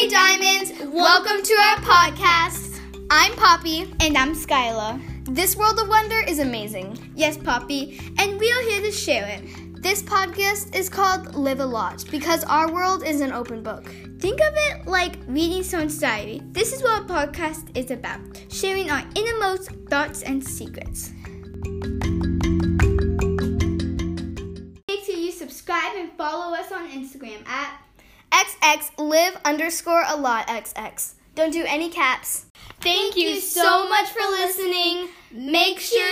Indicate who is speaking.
Speaker 1: Hey Diamonds, welcome to our podcast. I'm Poppy.
Speaker 2: And I'm Skyla.
Speaker 1: This world of wonder is amazing.
Speaker 2: Yes, Poppy, and we are here to share it.
Speaker 1: This podcast is called Live a Lot because our world is an open book.
Speaker 2: Think of it like reading someone's diary. This is what a podcast is about sharing our innermost thoughts and secrets. Make sure you subscribe and follow us on Instagram at
Speaker 1: Live underscore a lot XX. Don't do any caps. Thank you so much for listening. Make sure